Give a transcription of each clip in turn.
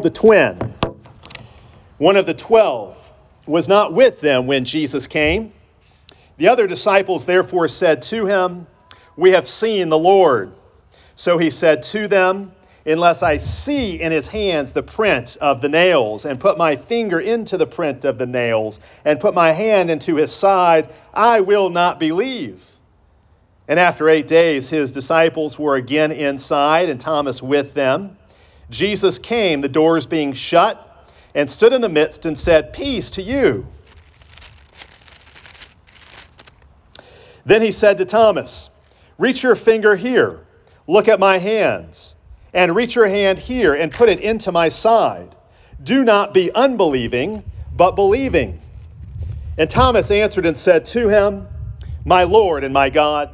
the twin, one of the twelve, was not with them when Jesus came. The other disciples therefore said to him, We have seen the Lord. So he said to them, Unless I see in his hands the print of the nails, and put my finger into the print of the nails, and put my hand into his side, I will not believe. And after eight days, his disciples were again inside, and Thomas with them. Jesus came, the doors being shut, and stood in the midst and said, Peace to you. Then he said to Thomas, Reach your finger here, look at my hands, and reach your hand here and put it into my side. Do not be unbelieving, but believing. And Thomas answered and said to him, My Lord and my God.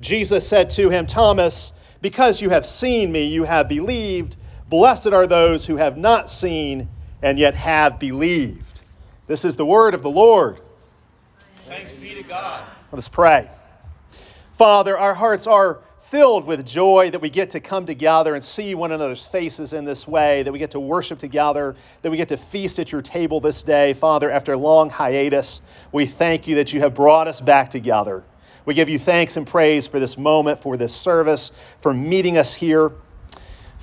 Jesus said to him, Thomas, because you have seen me, you have believed. Blessed are those who have not seen and yet have believed. This is the word of the Lord. Thanks be to God. Let us pray. Father, our hearts are filled with joy that we get to come together and see one another's faces in this way, that we get to worship together, that we get to feast at your table this day. Father, after a long hiatus, we thank you that you have brought us back together. We give you thanks and praise for this moment, for this service, for meeting us here.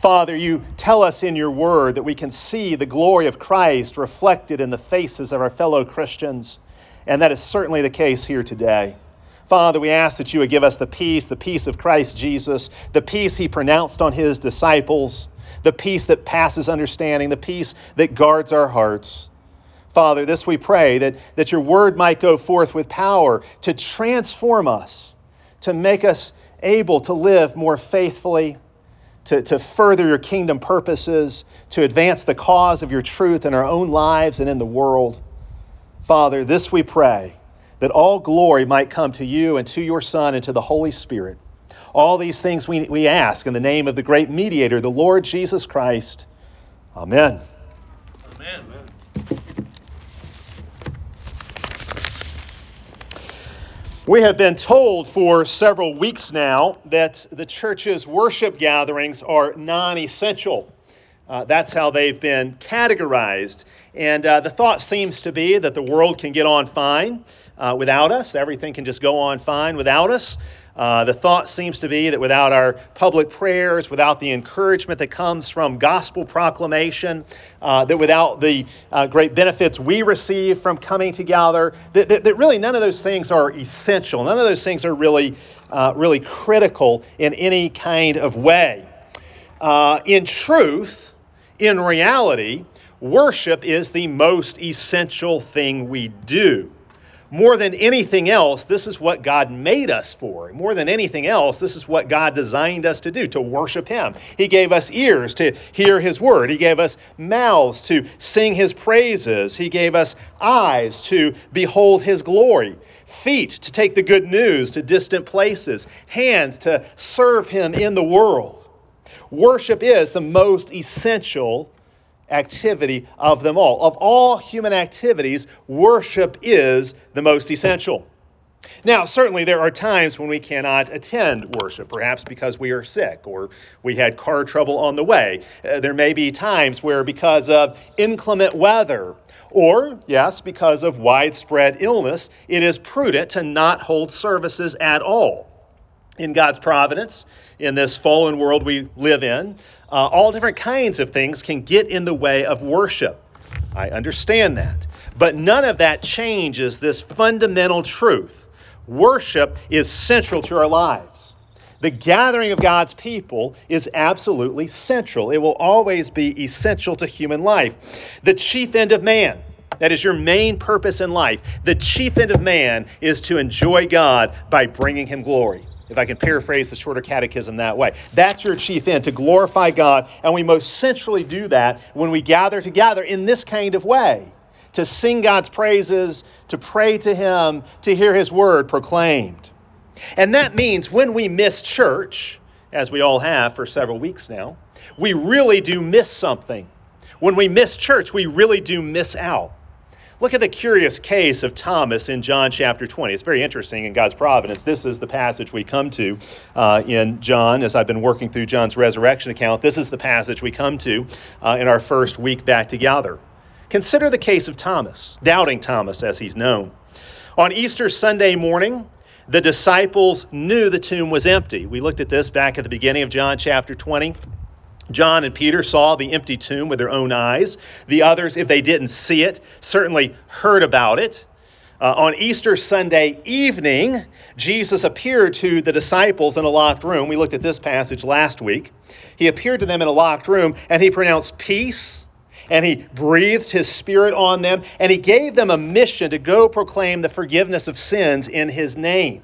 Father, you tell us in your word that we can see the glory of Christ reflected in the faces of our fellow Christians, and that is certainly the case here today. Father, we ask that you would give us the peace, the peace of Christ Jesus, the peace he pronounced on his disciples, the peace that passes understanding, the peace that guards our hearts. Father, this we pray that, that your word might go forth with power to transform us, to make us able to live more faithfully, to, to further your kingdom purposes, to advance the cause of your truth in our own lives and in the world. Father, this we pray that all glory might come to you and to your Son and to the Holy Spirit. All these things we, we ask in the name of the great mediator, the Lord Jesus Christ. Amen. Amen. We have been told for several weeks now that the church's worship gatherings are non essential. Uh, that's how they've been categorized. And uh, the thought seems to be that the world can get on fine uh, without us. Everything can just go on fine without us. Uh, the thought seems to be that without our public prayers, without the encouragement that comes from gospel proclamation, uh, that without the uh, great benefits we receive from coming together, that, that, that, really none of those things are essential. None of those things are really, uh, really critical in any kind of way. Uh, in truth, in reality, worship is the most essential thing we do more than anything else, this is what God made us for. More than anything else, this is what God designed us to do, to worship Him. He gave us ears to hear His word, He gave us mouths to sing His praises, He gave us eyes to behold His glory. Feet to take the good news to distant places, hands to serve Him in the world. Worship is the most essential activity of them all. Of all human activities, worship is the most essential. Now, certainly there are times when we cannot attend worship, perhaps because we are sick or we had car trouble on the way. Uh, there may be times where, because of inclement weather, or, yes, because of widespread illness, it is prudent to not hold services at all. In God's providence, in this fallen world we live in, uh, all different kinds of things can get in the way of worship. I understand that. But none of that changes this fundamental truth. Worship is central to our lives. The gathering of God's people is absolutely central. It will always be essential to human life. The chief end of man, that is your main purpose in life, the chief end of man is to enjoy God by bringing him glory if I can paraphrase the shorter catechism that way. That's your chief end, to glorify God. And we most centrally do that when we gather together in this kind of way to sing God's praises, to pray to Him, to hear His word proclaimed. And that means when we miss church, as we all have for several weeks now, we really do miss something. When we miss church, we really do miss out. Look at the curious case of Thomas in John chapter 20. It's very interesting in God's providence. This is the passage we come to uh, in John as I've been working through John's resurrection account. This is the passage we come to uh, in our first week back together. Consider the case of Thomas, doubting Thomas as he's known. On Easter Sunday morning, the disciples knew the tomb was empty. We looked at this back at the beginning of John chapter 20. John and Peter saw the empty tomb with their own eyes. The others, if they didn't see it, certainly heard about it. Uh, on Easter Sunday evening, Jesus appeared to the disciples in a locked room. We looked at this passage last week. He appeared to them in a locked room and he pronounced peace and he breathed his spirit on them and he gave them a mission to go proclaim the forgiveness of sins in his name.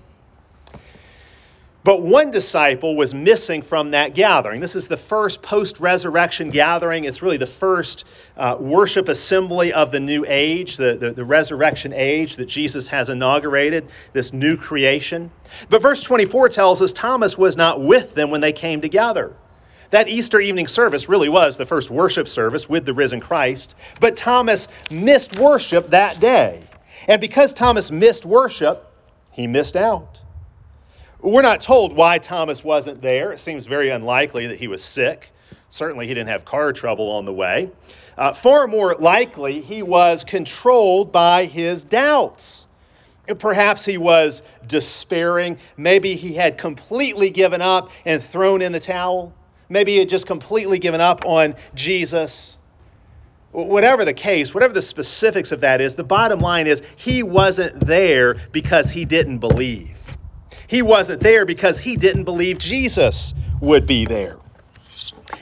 But one disciple was missing from that gathering. This is the first post resurrection gathering. It's really the first uh, worship assembly of the new age, the, the, the resurrection age that Jesus has inaugurated, this new creation. But verse 24 tells us Thomas was not with them when they came together. That Easter evening service really was the first worship service with the risen Christ. But Thomas missed worship that day. And because Thomas missed worship, he missed out. We're not told why Thomas wasn't there. It seems very unlikely that he was sick. Certainly, he didn't have car trouble on the way. Uh, far more likely, he was controlled by his doubts. Perhaps he was despairing. Maybe he had completely given up and thrown in the towel. Maybe he had just completely given up on Jesus. Whatever the case, whatever the specifics of that is, the bottom line is he wasn't there because he didn't believe. He wasn't there because he didn't believe Jesus would be there.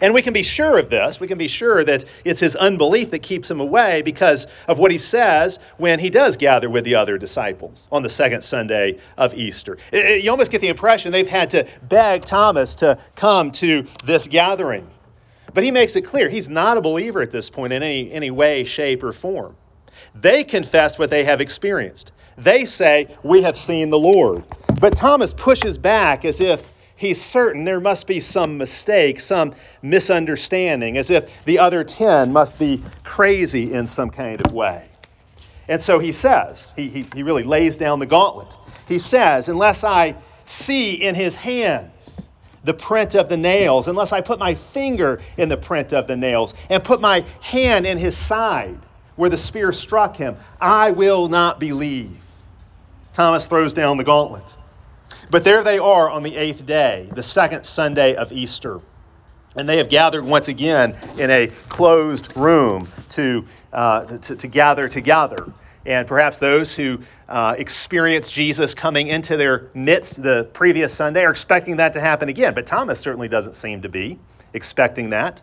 And we can be sure of this. We can be sure that it's his unbelief that keeps him away because of what he says when he does gather with the other disciples on the second Sunday of Easter. You almost get the impression they've had to beg Thomas to come to this gathering. But he makes it clear he's not a believer at this point in any, any way, shape, or form. They confess what they have experienced. They say, We have seen the Lord. But Thomas pushes back as if he's certain there must be some mistake, some misunderstanding, as if the other 10 must be crazy in some kind of way. And so he says, he, he, he really lays down the gauntlet. He says, Unless I see in his hands the print of the nails, unless I put my finger in the print of the nails and put my hand in his side where the spear struck him, I will not believe. Thomas throws down the gauntlet. But there they are on the eighth day, the second Sunday of Easter. And they have gathered once again in a closed room to, uh, to, to, gather together. And perhaps those who uh, experienced Jesus coming into their midst the previous Sunday are expecting that to happen again. But Thomas certainly doesn't seem to be expecting that.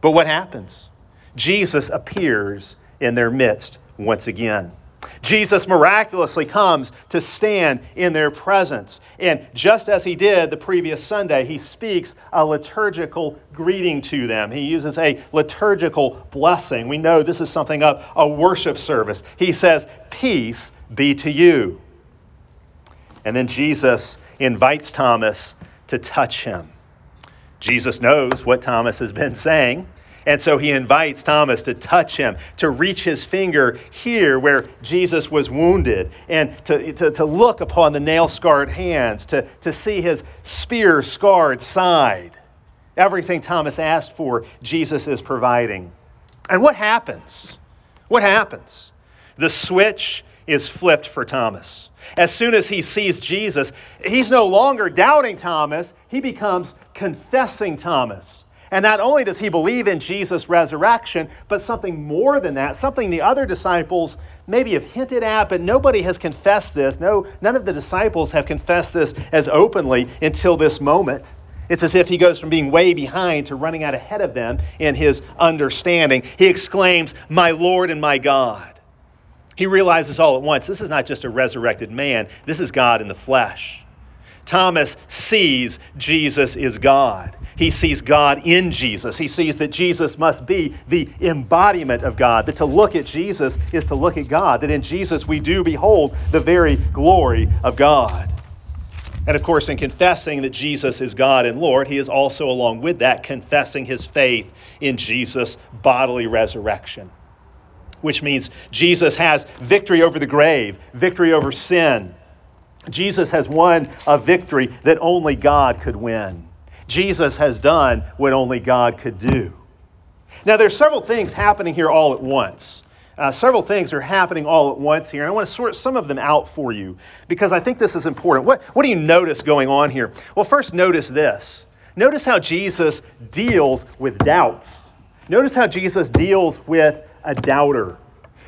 But what happens? Jesus appears in their midst once again. Jesus miraculously comes to stand in their presence. And just as he did the previous Sunday, he speaks a liturgical greeting to them. He uses a liturgical blessing. We know this is something of a worship service. He says, Peace be to you. And then Jesus invites Thomas to touch him. Jesus knows what Thomas has been saying. And so he invites Thomas to touch him, to reach his finger here where Jesus was wounded, and to, to, to look upon the nail scarred hands, to, to see his spear scarred side. Everything Thomas asked for, Jesus is providing. And what happens? What happens? The switch is flipped for Thomas. As soon as he sees Jesus, he's no longer doubting Thomas, he becomes confessing Thomas. And not only does he believe in Jesus' resurrection, but something more than that, something the other disciples maybe have hinted at, but nobody has confessed this. No, none of the disciples have confessed this as openly until this moment. It's as if he goes from being way behind to running out ahead of them in his understanding. He exclaims, My Lord and my God. He realizes all at once this is not just a resurrected man, this is God in the flesh. Thomas sees Jesus is God. He sees God in Jesus. He sees that Jesus must be the embodiment of God, that to look at Jesus is to look at God, that in Jesus we do behold the very glory of God. And of course, in confessing that Jesus is God and Lord, he is also, along with that, confessing his faith in Jesus' bodily resurrection. which means Jesus has victory over the grave, victory over sin. Jesus has won a victory that only God could win. Jesus has done what only God could do. Now, there's several things happening here all at once. Uh, several things are happening all at once here. And I want to sort some of them out for you because I think this is important. What, what do you notice going on here? Well, first, notice this. Notice how Jesus deals with doubts. Notice how Jesus deals with a doubter.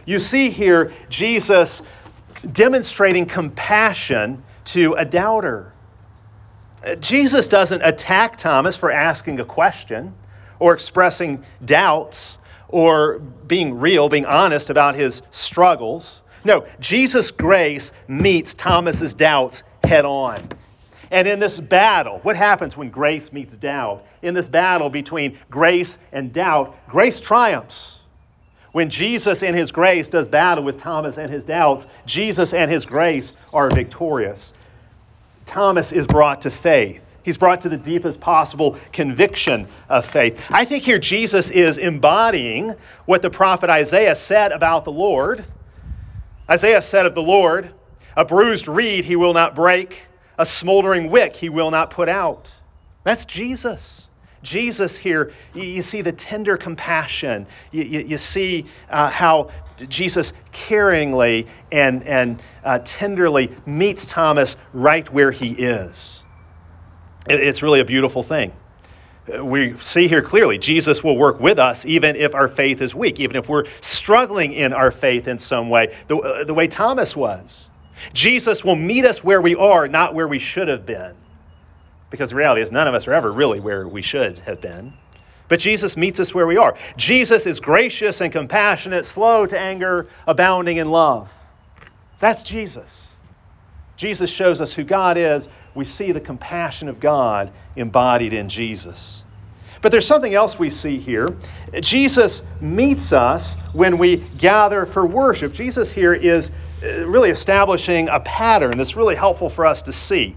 You see here Jesus demonstrating compassion to a doubter. Jesus doesn't attack Thomas for asking a question or expressing doubts or being real, being honest about his struggles. No, Jesus' grace meets Thomas's doubts head on. And in this battle, what happens when grace meets doubt? In this battle between grace and doubt, grace triumphs. When Jesus in his grace does battle with Thomas and his doubts, Jesus and his grace are victorious. Thomas is brought to faith. He's brought to the deepest possible conviction of faith. I think here Jesus is embodying what the prophet Isaiah said about the Lord. Isaiah said of the Lord, A bruised reed he will not break, a smoldering wick he will not put out. That's Jesus. Jesus here, you, see the tender compassion. You, you, you see uh, how Jesus caringly and, and uh, tenderly meets Thomas right where he is. It's really a beautiful thing. We see here clearly Jesus will work with us even if our faith is weak, even if we're struggling in our faith in some way, the, uh, the way Thomas was. Jesus will meet us where we are, not where we should have been. Because the reality is, none of us are ever really where we should have been. But Jesus meets us where we are. Jesus is gracious and compassionate, slow to anger, abounding in love. That's Jesus. Jesus shows us who God is. We see the compassion of God embodied in Jesus. But there's something else we see here. Jesus meets us when we gather for worship. Jesus here is uh, really establishing a pattern that's really helpful for us to see.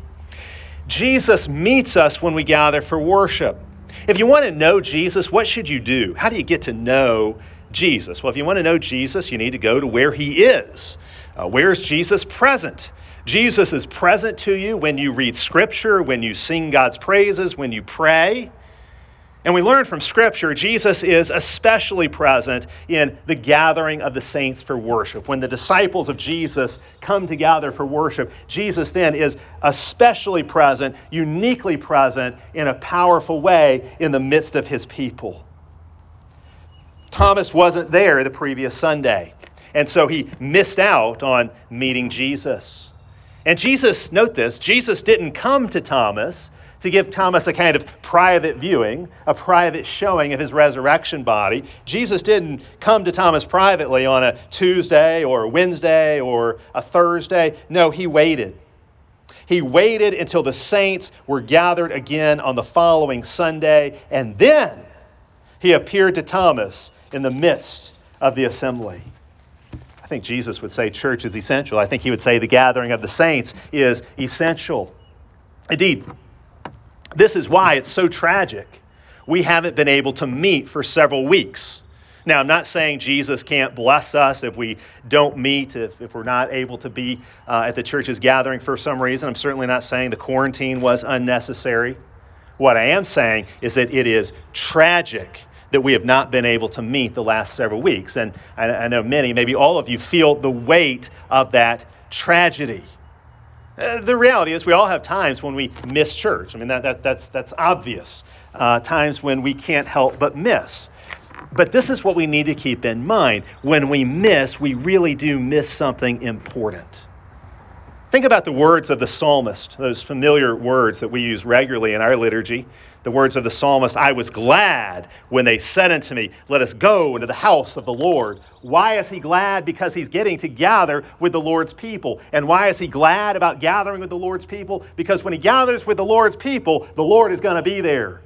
Jesus meets us when we gather for worship. If you want to know Jesus, what should you do? How do you get to know Jesus? Well, if you want to know Jesus, you need to go to where he is. Uh, where is Jesus present? Jesus is present to you when you read Scripture, when you sing God's praises, when you pray. And we learn from Scripture, Jesus is especially present in the gathering of the saints for worship. When the disciples of Jesus come together for worship, Jesus then is especially present, uniquely present in a powerful way in the midst of his people. Thomas wasn't there the previous Sunday, and so he missed out on meeting Jesus. And Jesus, note this, Jesus didn't come to Thomas to give Thomas a kind of private viewing, a private showing of his resurrection body. Jesus didn't come to Thomas privately on a Tuesday or a Wednesday or a Thursday. No, he waited. He waited until the saints were gathered again on the following Sunday, and then he appeared to Thomas in the midst of the assembly. I think Jesus would say church is essential. I think he would say the gathering of the saints is essential. Indeed, this is why it's so tragic. We haven't been able to meet for several weeks. Now, I'm not saying Jesus can't bless us if we don't meet, if, if we're not able to be uh, at the church's gathering for some reason. I'm certainly not saying the quarantine was unnecessary. What I am saying is that it is tragic that we have not been able to meet the last several weeks. And I, I know many, maybe all of you, feel the weight of that tragedy. Uh, the reality is, we all have times when we miss church. I mean, that, that, that's, that's obvious. Uh, times when we can't help but miss. But this is what we need to keep in mind. When we miss, we really do miss something important. Think about the words of the psalmist, those familiar words that we use regularly in our liturgy the words of the psalmist I was glad when they said unto me, Let us go into the house of the Lord. Why is he glad? Because he's getting to gather with the Lord's people. And why is he glad about gathering with the Lord's people? Because when he gathers with the Lord's people, the Lord is going to be there.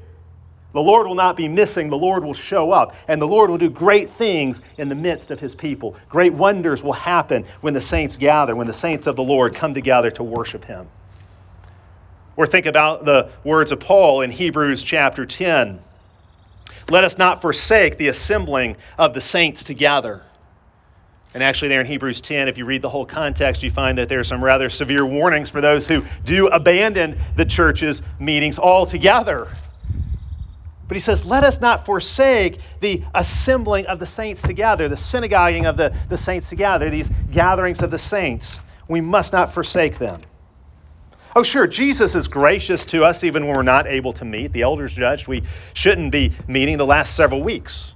The Lord will not be missing. The Lord will show up. And the Lord will do great things in the midst of his people. Great wonders will happen when the saints gather, when the saints of the Lord come together to worship him. Or think about the words of Paul in Hebrews chapter 10. Let us not forsake the assembling of the saints together. And actually, there in Hebrews 10, if you read the whole context, you find that there are some rather severe warnings for those who do abandon the church's meetings altogether. But he says, let us not forsake the assembling of the saints together, the synagoguing of the, the saints together, these gatherings of the saints. We must not forsake them. Oh, sure, Jesus is gracious to us even when we're not able to meet. The elders judged we shouldn't be meeting the last several weeks.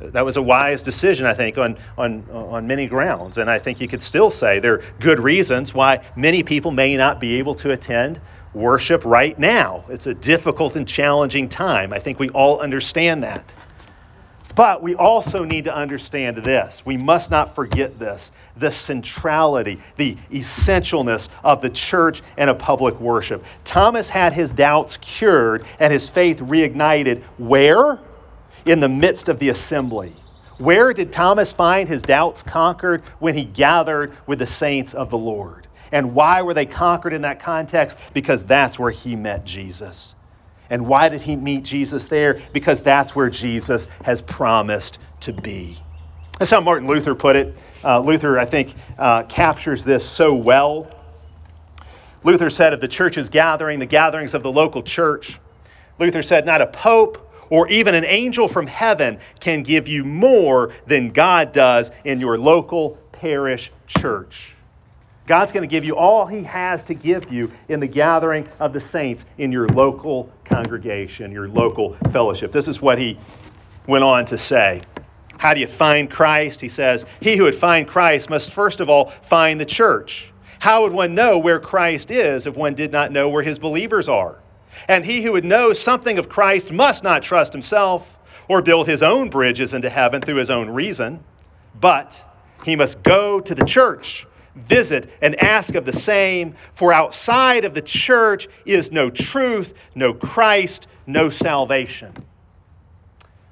That was a wise decision, I think, on, on, on many grounds. And I think you could still say there are good reasons why many people may not be able to attend worship right now. It's a difficult and challenging time. I think we all understand that. But we also need to understand this. We must not forget this the centrality, the essentialness of the church and of public worship. Thomas had his doubts cured and his faith reignited. Where? In the midst of the assembly. Where did Thomas find his doubts conquered? When he gathered with the saints of the Lord. And why were they conquered in that context? Because that's where he met Jesus. And why did he meet Jesus there? Because that's where Jesus has promised to be. That's how Martin Luther put it. Uh, Luther, I think, uh, captures this so well. Luther said of the church's gathering, the gatherings of the local church, Luther said, Not a pope or even an angel from heaven can give you more than God does in your local parish church. God's going to give you all He has to give you in the gathering of the saints in your local congregation, your local fellowship. This is what he went on to say. How do you find Christ? He says, He who would find Christ must first of all find the church. How would one know where Christ is if one did not know where his believers are? And he who would know something of Christ must not trust himself or build his own bridges into heaven through his own reason, but he must go to the church visit and ask of the same, for outside of the church is no truth, no Christ, no salvation.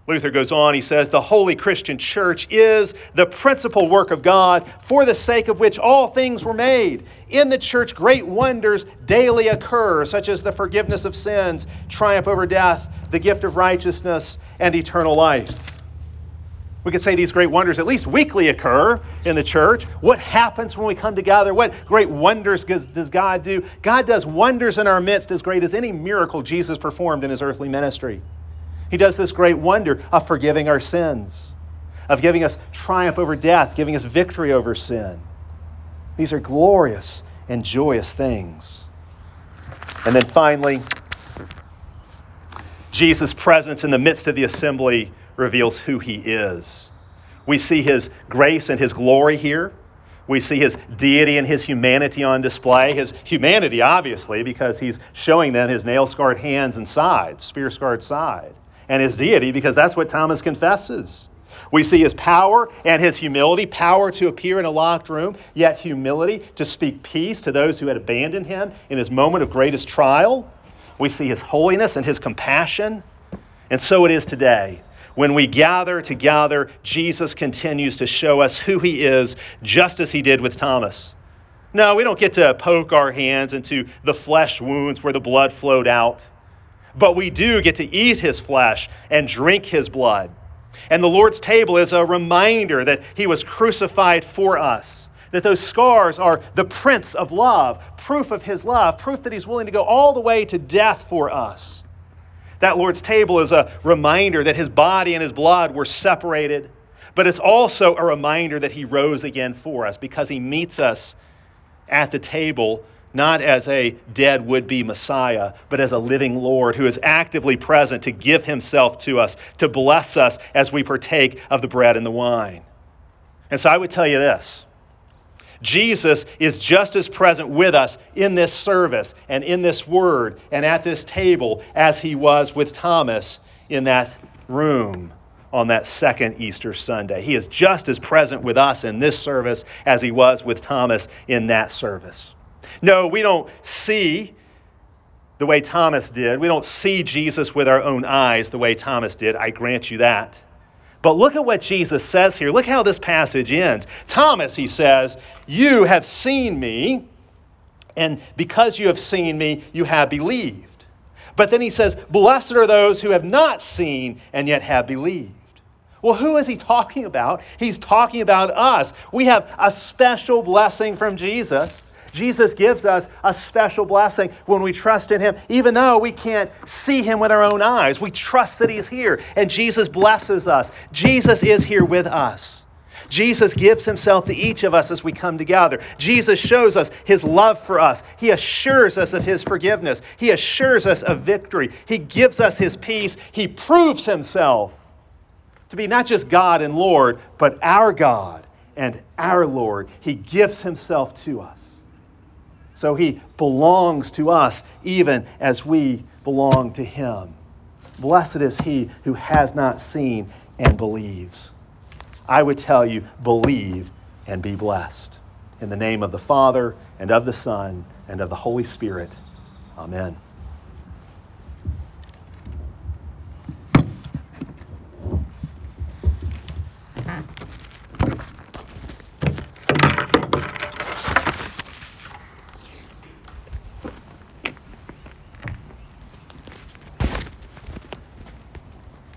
Luther goes on, he says, The holy Christian church is the principal work of God, for the sake of which all things were made. In the church, great wonders daily occur, such as the forgiveness of sins, triumph over death, the gift of righteousness, and eternal life. We could say these great wonders at least weekly occur in the church. What happens when we come together? What great wonders does God do? God does wonders in our midst as great as any miracle Jesus performed in his earthly ministry. He does this great wonder of forgiving our sins, of giving us triumph over death, giving us victory over sin. These are glorious and joyous things. And then finally, Jesus' presence in the midst of the assembly reveals who he is. We see his grace and his glory here. We see his deity and his humanity on display. His humanity, obviously, because he's showing them his nail scarred hands and side, spear scarred side. And his deity, because that's what Thomas confesses. We see his power and his humility power to appear in a locked room, yet humility to speak peace to those who had abandoned him in his moment of greatest trial. We see his holiness and his compassion. And so it is today. When we gather together, Jesus continues to show us who he is, just as he did with Thomas. No, we don't get to poke our hands into the flesh wounds where the blood flowed out, but we do get to eat his flesh and drink his blood. And the Lord's table is a reminder that he was crucified for us, that those scars are the prints of love, proof of his love, proof that he's willing to go all the way to death for us. That Lord's table is a reminder that his body and his blood were separated, but it's also a reminder that he rose again for us because he meets us at the table not as a dead would be Messiah, but as a living Lord who is actively present to give himself to us, to bless us as we partake of the bread and the wine. And so I would tell you this Jesus is just as present with us in this service and in this word and at this table as he was with Thomas in that room on that second Easter Sunday. He is just as present with us in this service as he was with Thomas in that service. No, we don't see the way Thomas did. We don't see Jesus with our own eyes the way Thomas did. I grant you that. But look at what Jesus says here. Look how this passage ends. Thomas, he says, You have seen me, and because you have seen me, you have believed. But then he says, Blessed are those who have not seen and yet have believed. Well, who is he talking about? He's talking about us. We have a special blessing from Jesus. Jesus gives us a special blessing when we trust in him, even though we can't see him with our own eyes. We trust that he's here, and Jesus blesses us. Jesus is here with us. Jesus gives himself to each of us as we come together. Jesus shows us his love for us. He assures us of his forgiveness. He assures us of victory. He gives us his peace. He proves himself to be not just God and Lord, but our God and our Lord. He gives himself to us. So he belongs to us even as we belong to him. Blessed is he who has not seen and believes. I would tell you, believe and be blessed. In the name of the Father, and of the Son, and of the Holy Spirit. Amen.